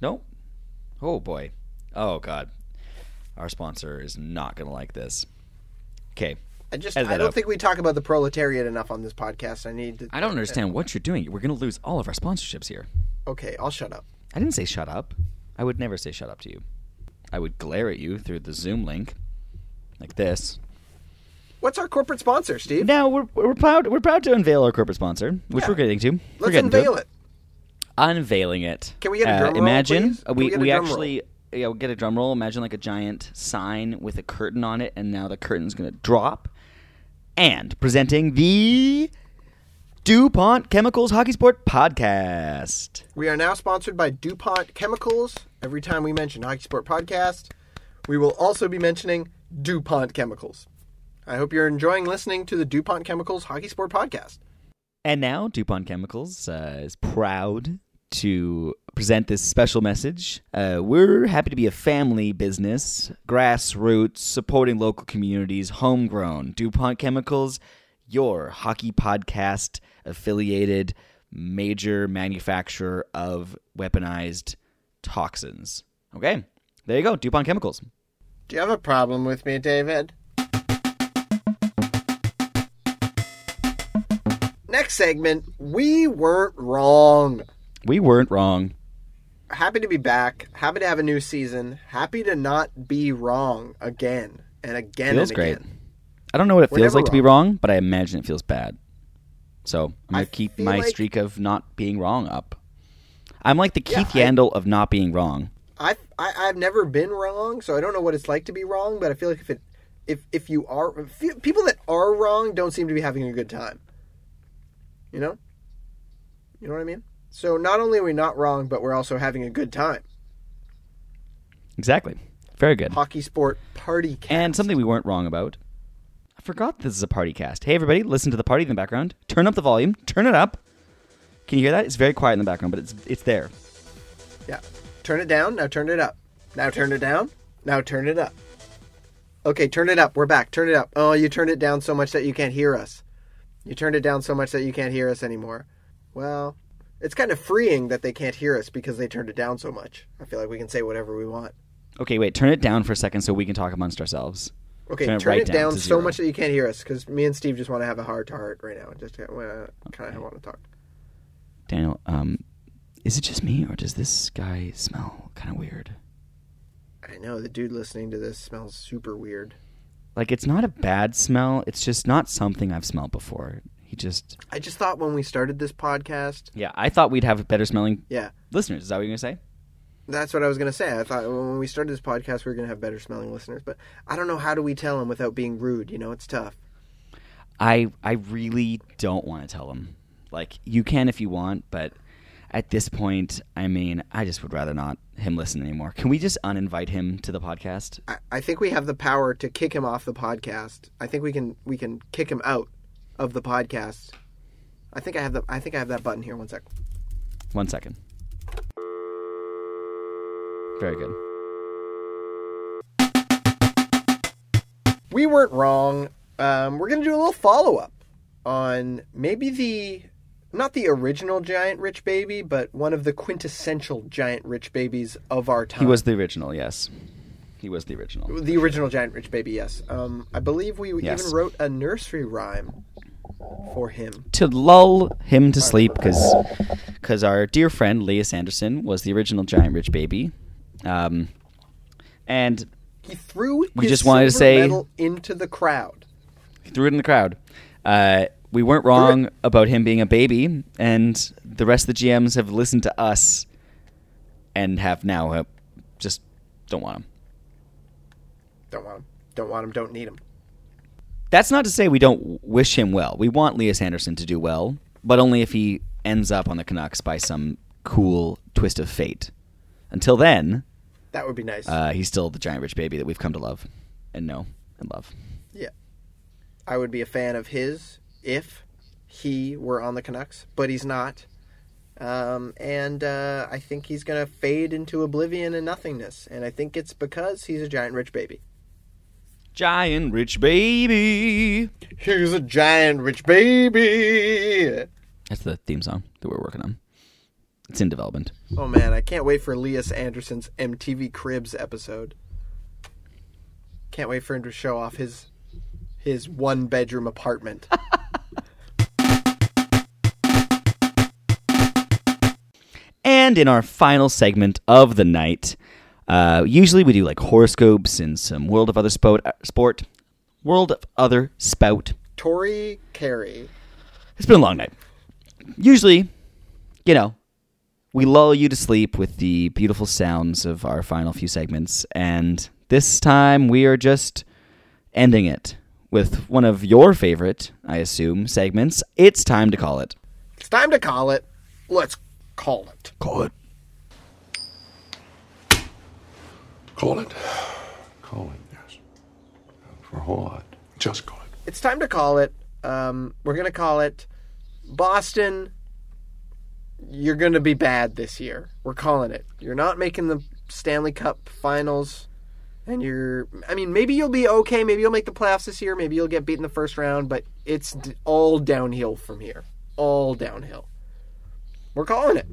Nope. Oh boy. Oh god. Our sponsor is not gonna like this. Okay. I just I don't out. think we talk about the proletariat enough on this podcast. I need to I don't understand what you're doing. We're gonna lose all of our sponsorships here. Okay, I'll shut up. I didn't say shut up. I would never say shut up to you. I would glare at you through the Zoom link, like this. What's our corporate sponsor, Steve? Now we're we're proud we're proud to unveil our corporate sponsor, which Yeah. we're getting to. we're Let's getting unveil to it. Unveiling it. Can we get a Uh, drum roll, Imagine uh, we we get a we drum actually yeah we'll get a drum roll. Imagine like a giant sign with a curtain on it, and now the curtain's gonna drop. And presenting the DuPont Chemicals Hockey Sport Podcast. We are now sponsored by DuPont Chemicals. Every time we mention Hockey Sport Podcast, we will also be mentioning DuPont Chemicals. I hope you're enjoying listening to the DuPont Chemicals Hockey Sport Podcast. And now, DuPont Chemicals uh, is proud to present this special message. Uh, we're happy to be a family business, grassroots, supporting local communities, homegrown. DuPont Chemicals, your hockey podcast affiliated major manufacturer of weaponized toxins. Okay, there you go, DuPont Chemicals. Do you have a problem with me, David? Next segment, we weren't wrong. We weren't wrong. Happy to be back. Happy to have a new season. Happy to not be wrong again and again Feels and great. again. I don't know what it We're feels like to be wrong, but I imagine it feels bad. So I'm gonna keep my like- streak of not being wrong up. I'm like the Yeah, Keith I- Yandle of not being wrong. I've I, I've never been wrong, so I don't know what it's like to be wrong. But I feel like if it if if you are if you- people that are wrong don't seem to be having a good time. You know, you know what I mean. So not only are we not wrong, but we're also having a good time. Exactly. Very good. Hockey sport party cast. And something we weren't wrong about. I forgot this is a party cast. Hey everybody, listen to the party in the background. Turn up the volume. Turn it up. Can you hear that? It's very quiet in the background, but it's it's there. Yeah. Turn it down. Now turn it up. Now turn it down. Now turn it up. Okay, turn it up. We're back. Turn it up. Oh, you turned it down so much that you can't hear us. You turned it down so much that you can't hear us anymore. Well, it's kind of freeing that they can't hear us because they turned it down so much. I feel like we can say whatever we want. Okay, wait. Turn it down for a second so we can talk amongst ourselves. Okay, Turn turn, it right it down down, so much that you can't hear us because me and Steve just want to have a heart to heart right now. Just uh, kind of want to talk. Daniel, um, is it just me or does this guy smell kind of weird? I know the dude listening to this smells super weird. Like it's not a bad smell. It's just not something I've smelled before. Just I just thought when we started this podcast, yeah. I thought we'd have better smelling yeah, listeners. Is that what you're gonna say? that's what I was gonna say. I thought when we started this podcast we were gonna have better smelling listeners, but I don't know how do we tell them without being rude. You know, it's tough. I I really don't want to tell him. Like you can if you want, but at this point, I mean, I just would rather not him listen anymore. Can we just uninvite him to the podcast? I, I think we have the power to kick him off the podcast. I think we can we can kick him out of the podcast. I think I have the I think I have that button here. One sec. One second. Very good. we weren't wrong. Um, we're gonna do a little follow up on maybe the not the original giant rich baby, but one of the quintessential giant rich babies of our time. He was the original, yes. He was the original. the original giant rich baby. Yes, um, I believe we Yes. even wrote a nursery rhyme for him. to lull him to sleep because because our dear friend Lias Andersson was the original giant rich baby. Um, and He threw We his just wanted to say- into the crowd. he threw it in the crowd. Uh, we weren't wrong about him being a baby, and the rest of the GMs have listened to us and have now uh, just don't want him. Don't want him. Don't want him. Don't need him. That's not to say we don't wish him well. We want Lias Andersson to do well, but only if he ends up on the Canucks by some cool twist of fate. Until then, That would be nice. uh, he's still the giant rich baby that we've come to love and know and love. Yeah. I would be a fan of his if he were on the Canucks, but he's not. Um, and uh, I think he's going to fade into oblivion and nothingness. And I think it's because he's a giant rich baby. Giant rich baby. He's a giant rich baby. That's the theme song that we're working on. It's in development. Oh man, I can't wait for Lias Andersson's MTV Cribs episode. Can't wait for him to show off his his one bedroom apartment. And in our final segment of the night, uh, usually we do like horoscopes and some World of Other Sport, sport World of Other Spout. Tori Carey. It's been a long night. Usually, you know, we lull you to sleep with the beautiful sounds of our final few segments, and this time we are just ending it with one of your favorite, I assume, segments. It's time to call it. It's time to call it. Let's call it. Call it. Call it. Call it, yes. For what? Just call it. It's time to call it. Um, we're gonna call it Boston. You're gonna be bad this year. We're calling it. You're not making the Stanley Cup Finals, and you're. I mean, maybe you'll be okay. Maybe you'll make the playoffs this year. Maybe you'll get beat in the first round. But it's d- all downhill from here. All downhill. We're calling it.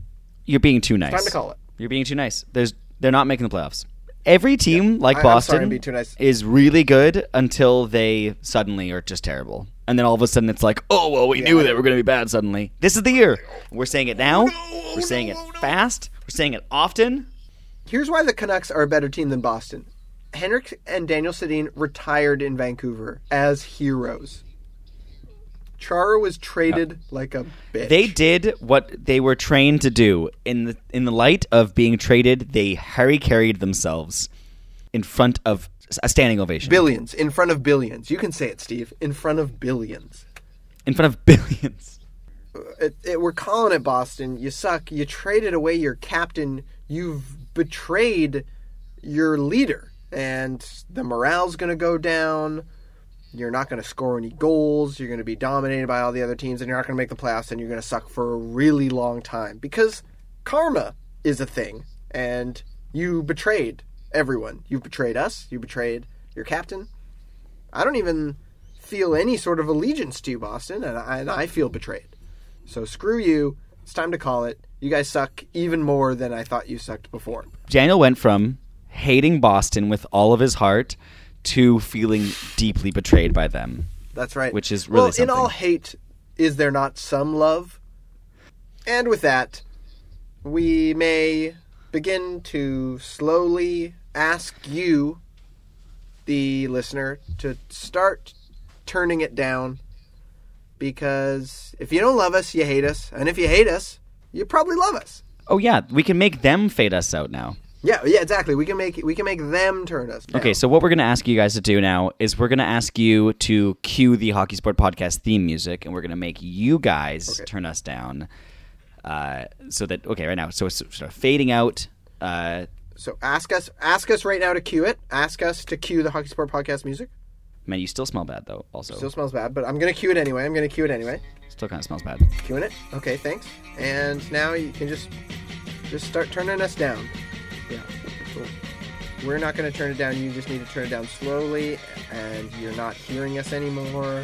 You're being too nice. Time to call it. You're being too nice. There's they're not making the playoffs. Every team like I- sorry, Boston too nice. is really good until they suddenly are just terrible. And then all of a sudden it's like, oh well, we knew they were going to be bad suddenly. This is the year. We're saying it now. we're saying it fast. We're saying it often. Here's why the Canucks are a better team than Boston. Henrik and Daniel Sedin retired in Vancouver as heroes. Chara was traded like a bitch. They did what they were trained to do. In the in the light of being traded, they Harry carried themselves in front of a standing ovation. billions in front of billions. You can say it, Steve. In front of billions. in front of billions. Uh, it, it, we're calling it Boston. You suck. You traded away your captain. You've betrayed your leader, and the morale's going to go down. You're not going to score any goals. You're going to be dominated by all the other teams, and you're not going to make the playoffs, and you're going to suck for a really long time because karma is a thing, and you betrayed everyone. You betrayed us. You betrayed your captain. I don't even feel any sort of allegiance to you, Boston, and I, and I feel betrayed. So screw you. It's time to call it. You guys suck even more than I thought you sucked before. Daniel went from hating Boston with all of his heart to feeling deeply betrayed by them. That's right. Which is really well, in all hate, is there not some love? And with that, we may begin to slowly ask you, the listener, to start turning it down. Because if you don't love us, you hate us, and if you hate us, you probably love us. Oh yeah, we can make them fade us out now. Yeah, yeah, exactly. We can make we can make them turn us. Down. Okay, so what we're going to ask you guys to do now is we're going to ask you to cue the Hockey Sport Podcast theme music, and we're going to make you guys Okay. turn us down. Uh, so that okay, right now, so it's sort of fading out. Uh, So ask us ask us right now to cue it. Ask us to cue the Hockey Sport Podcast music. man, you still smell bad though. Also, Still smells bad, but I'm gonna cue it anyway. I'm gonna cue it anyway. still kind of smells bad. Cueing it. Okay, thanks. And now you can just just start turning us down. Yeah. So we're not gonna turn it down. You just need to turn it down slowly, and you're not hearing us anymore.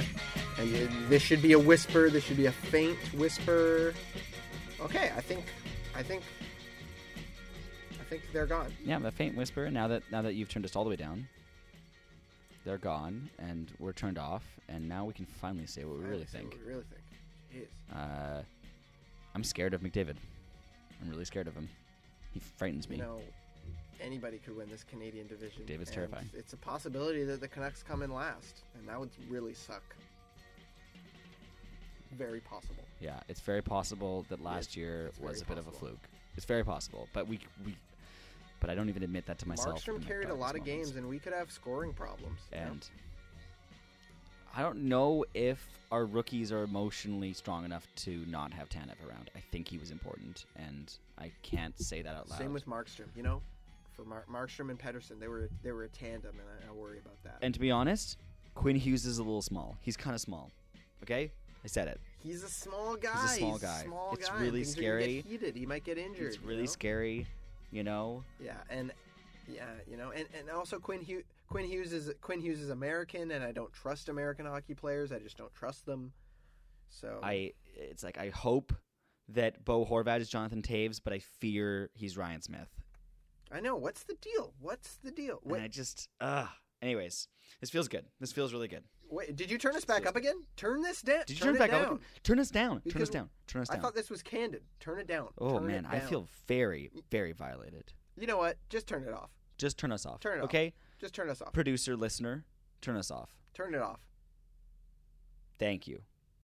And you, this should be a whisper. This should be a faint whisper. Okay, I think, I think, I think they're gone. Yeah, that faint whisper. Now that now that you've turned us all the way down, they're gone, and we're turned off, and now we can finally say what we really think. what we really think. Jeez. Uh, I'm scared of McDavid. I'm really scared of him. He frightens me. You know, anybody could win this Canadian division. David's and terrifying. It's a possibility that the Canucks come in last, and that would really suck. Very possible. Yeah, it's very possible that last year it's was a bit of a fluke. It's very possible, but we we, but I don't even admit that to myself. Markstrom carried a lot of games, and we could have scoring problems. you know? I don't know if our rookies are emotionally strong enough to not have Tanev around. I think he was important, and I can't say that out loud. same with Markstrom. You know, for Mar- Markstrom and Pedersen, they were they were a tandem, and I, I worry about that. and to be honest, Quinn Hughes is a little small. He's kind of small. Okay, I said it. he's a small guy. He's a small guy. small It's guy. really Things scary. Get heated. He might get injured. It's you really know? scary, you know. Yeah, and yeah, you know, and, and also Quinn Hughes. Quinn Hughes is Quinn Hughes is American, and I don't trust American hockey players. I just don't trust them. So I it's like I hope that Bo Horvat is Jonathan Toews, but I fear he's Ryan Smyth. I know what's the deal. What's the deal? And I just uh anyways, this feels good. This feels really good. wait, did you turn us back up again? Turn this down. Did you turn, turn, it back down. up? Turn us down. turn Because us down. Turn us down. I thought this was candid. Turn it down. oh Turn man, I feel very, very violated. You know what? Just turn it off. Just turn us off. Turn it off. okay? Just turn us off. Producer, listener, turn us off. Turn it off. Thank you.